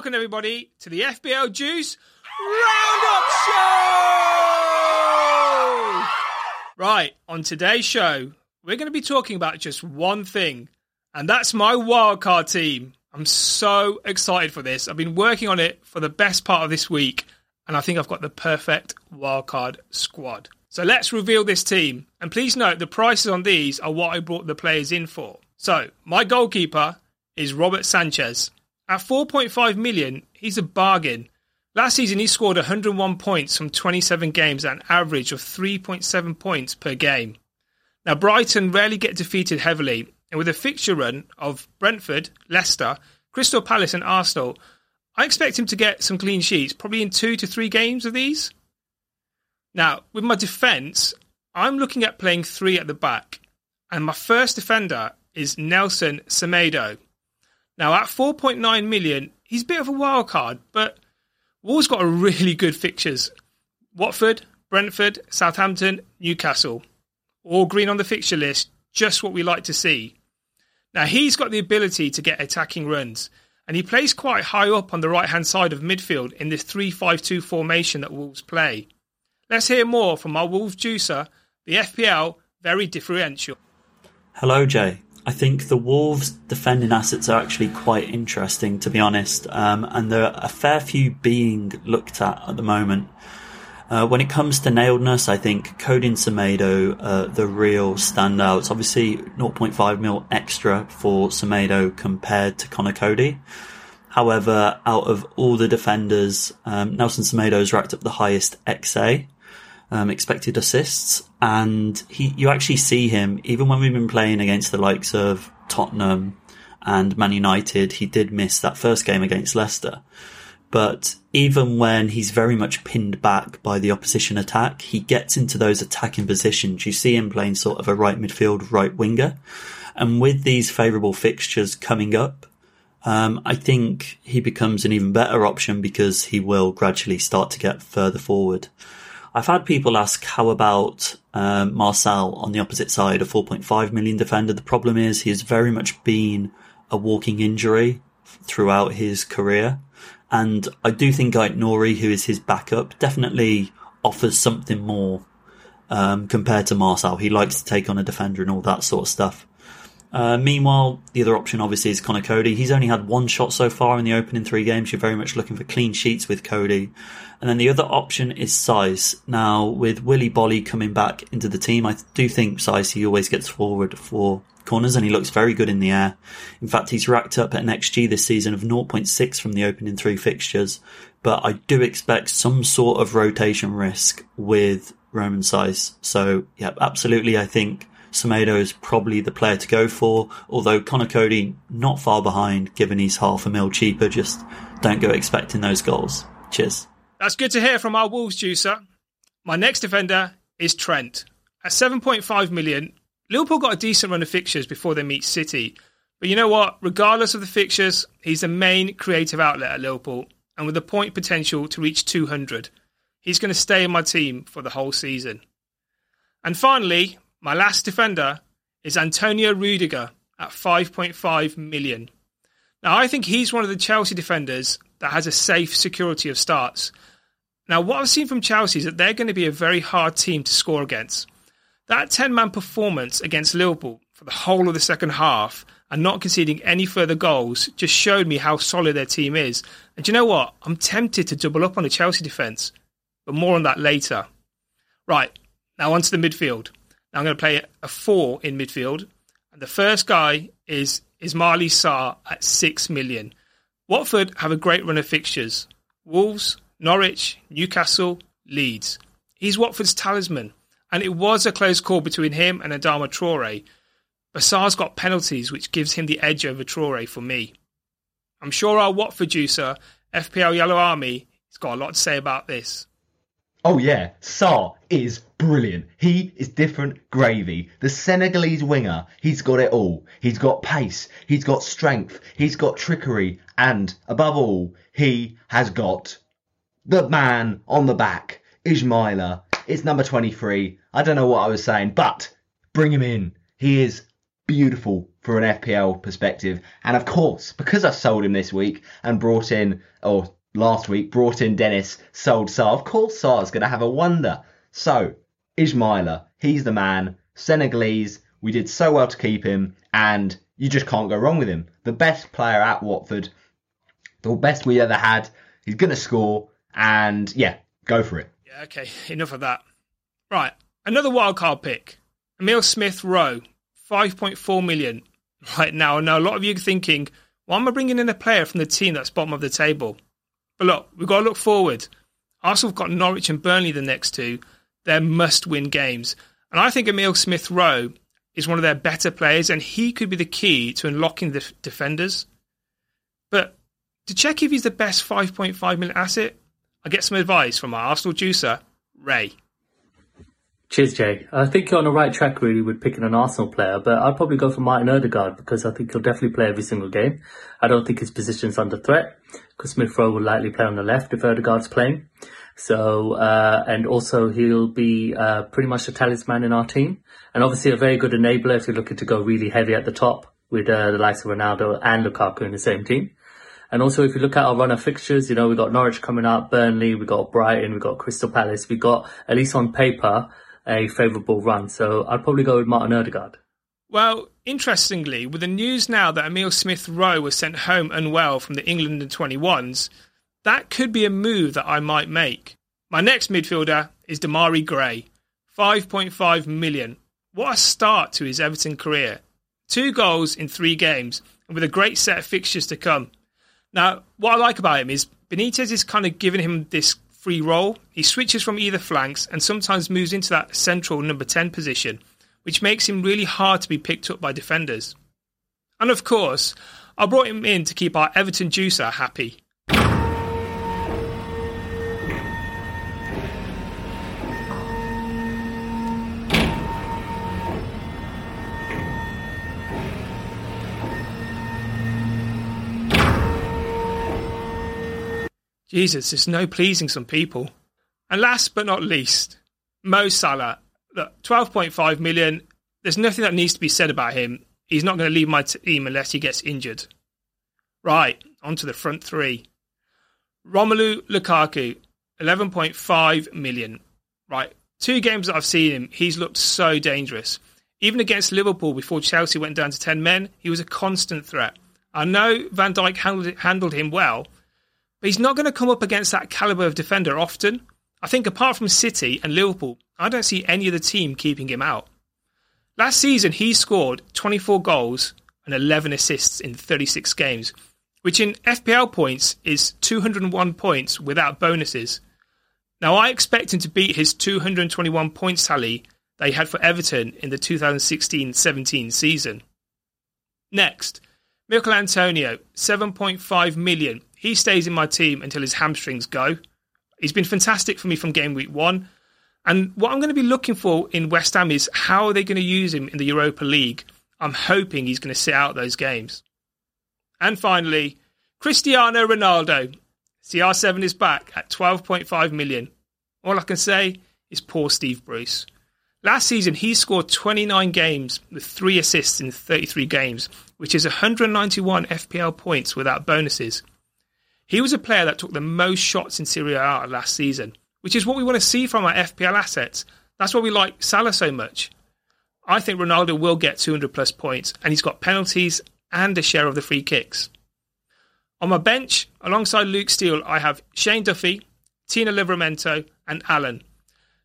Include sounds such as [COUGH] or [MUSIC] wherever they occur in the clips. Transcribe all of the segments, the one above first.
welcome everybody to the FPL Juice Roundup Show! Right, on today's show, we're going to be talking about just one thing, and that's my wildcard team. I'm so excited for this. I've been working on it for the best part of this week, and I think I've got the perfect wildcard squad. So let's reveal this team. And please note the prices on these are what I brought the players in for. So, my goalkeeper is Robert Sanchez. At 4.5 million, he's a bargain. Last season, he scored 101 points from 27 games at an average of 3.7 points per game. Now, Brighton rarely get defeated heavily, and with a fixture run of Brentford, Leicester, Crystal Palace, and Arsenal, I expect him to get some clean sheets, probably in two to three games of these. Now, with my defence, I'm looking at playing three at the back, and my first defender is Nelson Semedo. Now, at 4.9 million, he's a bit of a wild card, but Wolves got a really good fixtures. Watford, Brentford, Southampton, Newcastle. All green on the fixture list, just what we like to see. Now, he's got the ability to get attacking runs, and he plays quite high up on the right hand side of midfield in this 3 5 2 formation that Wolves play. Let's hear more from our Wolves juicer, the FPL very differential. Hello, Jay. I think the Wolves' defending assets are actually quite interesting, to be honest, um, and there are a fair few being looked at at the moment. Uh, when it comes to nailedness, I think Coady and Semedo are the real standout. standouts. Obviously, 0.5 mil extra for Semedo compared to Conor Coady. However, out of all the defenders, um, Nelson has racked up the highest XA um, expected assists, and he you actually see him even when we've been playing against the likes of Tottenham and Man United. He did miss that first game against Leicester, but even when he's very much pinned back by the opposition attack, he gets into those attacking positions. You see him playing sort of a right midfield, right winger, and with these favourable fixtures coming up. Um, I think he becomes an even better option because he will gradually start to get further forward. I've had people ask how about um, Marçal on the opposite side, a 4.5 million defender. The problem is he has very much been a walking injury throughout his career. And I do think Aït-Nouri, who is his backup, definitely offers something more um, compared to Marçal. He likes to take on a defender and all that sort of stuff. Uh, meanwhile, the other option obviously is Conor Coady. He's only had one shot so far in the opening three games. You're very much looking for clean sheets with Coady. And then the other option is Saïss. Now, with Willy Boly coming back into the team, I do think Saïss, he always gets forward for corners and he looks very good in the air. In fact, he's racked up an XG this season of 0.6 from the opening three fixtures. But I do expect some sort of rotation risk with Romain Saïss. So, yeah, absolutely. I think Semedo is probably the player to go for, although Conor Coady not far behind, given he's half a mil cheaper. Just don't go expecting those goals. Cheers. That's good to hear from our Wolves juicer. My next defender is Trent. At 7.5 million, Liverpool got a decent run of fixtures before they meet City. But you know what? Regardless of the fixtures, he's the main creative outlet at Liverpool, and with the point potential to reach 200, he's going to stay in my team for the whole season. And finally, my last defender is Antonio Rudiger at 5.5 million. Now, I think he's one of the Chelsea defenders that has a safe security of starts. Now, what I've seen from Chelsea is that they're going to be a very hard team to score against. That 10 man performance against Liverpool for the whole of the second half and not conceding any further goals just showed me how solid their team is. And you know what? I'm tempted to double up on the Chelsea defence, but more on that later. Right, now onto the midfield. I'm going to play a four in midfield. And the first guy is Ismaila Sarr at six million. Watford have a great run of fixtures. Wolves, Norwich, Newcastle, Leeds. He's Watford's talisman. And it was a close call between him and Adama Traore. But Sarr's got penalties, which gives him the edge over Traore for me. I'm sure our Watford juicer, FPL Yellow Army, has got a lot to say about this. Oh yeah, Sarr is brilliant. He is different gravy. The Senegalese winger, he's got it all. He's got pace, he's got strength, he's got trickery, and above all, he has got the man on the back, Ismaila. It's number 23. I don't know what I was saying, but bring him in. He is beautiful, for an FPL perspective. And of course, because I sold him this week and brought in, or last week, brought in Dennis, sold Sarr, of course Sarr's going to have a wonder. So, Ismaila, he's the man. Senegalese, we did so well to keep him, and you just can't go wrong with him. The best player at Watford, the best we ever had. He's going to score, and yeah, go for it. Yeah, okay, [LAUGHS] enough of that. Right, another wildcard pick. Emil Smith Rowe, 5.4 million. [LAUGHS] Right now, I know a lot of you thinking, why am I bringing in a player from the team that's bottom of the table? But look, we've got to look forward. Arsenal have got Norwich and Burnley the next two. They're must win games. And I think Emil Smith Rowe is one of their better players, and he could be the key to unlocking the defenders. But to check if he's the best 5.5 million asset, I get some advice from our Arsenal juicer, Ray. Cheers, Jay. I think you're on the right track really with picking an Arsenal player, but I'd probably go for Martin Odegaard because I think he'll definitely play every single game. I don't think his position's under threat because Smith Rowe will likely play on the left if Odegaard's playing. So, uh, and also he'll be uh, pretty much a talisman in our team, and obviously a very good enabler if you're looking to go really heavy at the top with uh, the likes of Ronaldo and Lukaku in the same team. And also, if you look at our run of fixtures, you know, we've got Norwich coming up, Burnley, we've got Brighton, we've got Crystal Palace, we've got, at least on paper, a favourable run. So I'd probably go with Martin Odegaard. Well, interestingly, with the news now that Emil Smith Rowe was sent home unwell from the England 21s, that could be a move that I might make. My next midfielder is Demarai Gray, 5.5 million. What a start to his Everton career. Two goals in three games, and with a great set of fixtures to come. Now, what I like about him is Benitez is kind of giving him this free role. He switches from either flanks and sometimes moves into that central number 10 position, which makes him really hard to be picked up by defenders. And of course, I brought him in to keep our Everton juicer happy. Jesus, there's no pleasing some people. And last but not least, Mo Salah. Look, 12.5 million. There's nothing that needs to be said about him. He's not going to leave my team unless he gets injured. Right, on to the front three. Romelu Lukaku, 11.5 million. Right, two games that I've seen him, he's looked so dangerous. Even against Liverpool before Chelsea went down to 10 men, he was a constant threat. I know Van Dijk handled, handled him well, but he's not going to come up against that caliber of defender often. I think apart from City and Liverpool, I don't see any other team keeping him out. Last season, he scored 24 goals and 11 assists in 36 games, which in FPL points is 201 points without bonuses. Now, I expect him to beat his 221 points tally that he had for Everton in the 2016 17 season. Next, Michail Antonio, 7.5 million he stays in my team until his hamstrings go. He's been fantastic for me from game week one. And what I'm going to be looking for in West Ham is how are they going to use him in the Europa League? I'm hoping he's going to sit out those games. And finally, Cristiano Ronaldo. CR7 is back at 12.5 million. All I can say is poor Steve Bruce. Last season, he scored 29 games with three assists in 33 games, which is 191 FPL points without bonuses. He was a player that took the most shots in Serie A last season, which is what we want to see from our FPL assets. That's why we like Salah so much. I think Ronaldo will get 200 plus points, and he's got penalties and a share of the free kicks. On my bench, alongside Luke Steele, I have Shane Duffy, Tino Livramento, and Allan.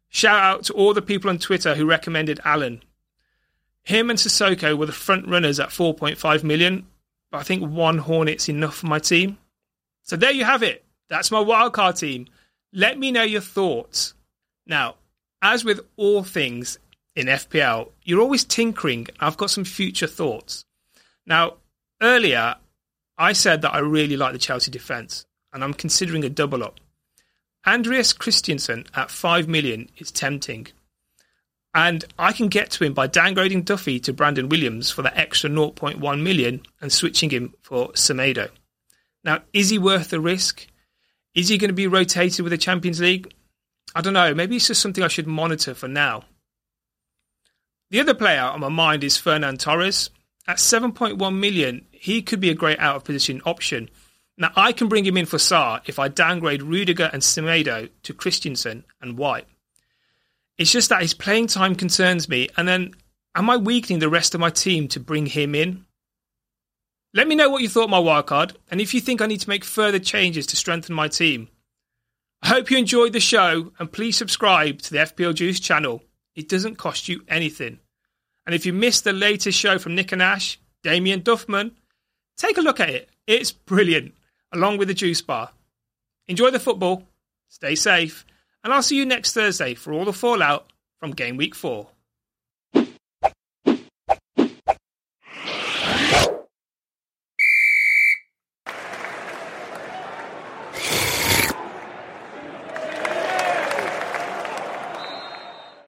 Shout out to all the people on Twitter who recommended Allan. Him and Sissoko were the front runners at 4.5 million, but I think one Hornet's enough for my team. So there you have it. That's my wildcard team. Let me know your thoughts. Now, as with all things in FPL, you're always tinkering. I've got some future thoughts. Now, earlier, I said that I really like the Chelsea defence, and I'm considering a double up. Andreas Christensen at 5 million is tempting. And I can get to him by downgrading Duffy to Brandon Williams for that extra 0.1 million and switching him for Semedo. Now, is he worth the risk? Is he going to be rotated with the Champions League? I don't know. Maybe it's just something I should monitor for now. The other player on my mind is Ferran Torres. At 7.1 million, he could be a great out of position option. Now, I can bring him in for Sarr if I downgrade Rudiger and Semedo to Christensen and White. It's just that his playing time concerns me, and then am I weakening the rest of my team to bring him in? Let me know what you thought my wildcard, and if you think I need to make further changes to strengthen my team. I hope you enjoyed the show, and please subscribe to the FPL Juice channel. It doesn't cost you anything. And if you missed the latest show from Nick and Ash, Damien Duffman, take a look at it. It's brilliant, along with the juice bar. Enjoy the football, stay safe, and I'll see you next Thursday for all the fallout from Game Week 4.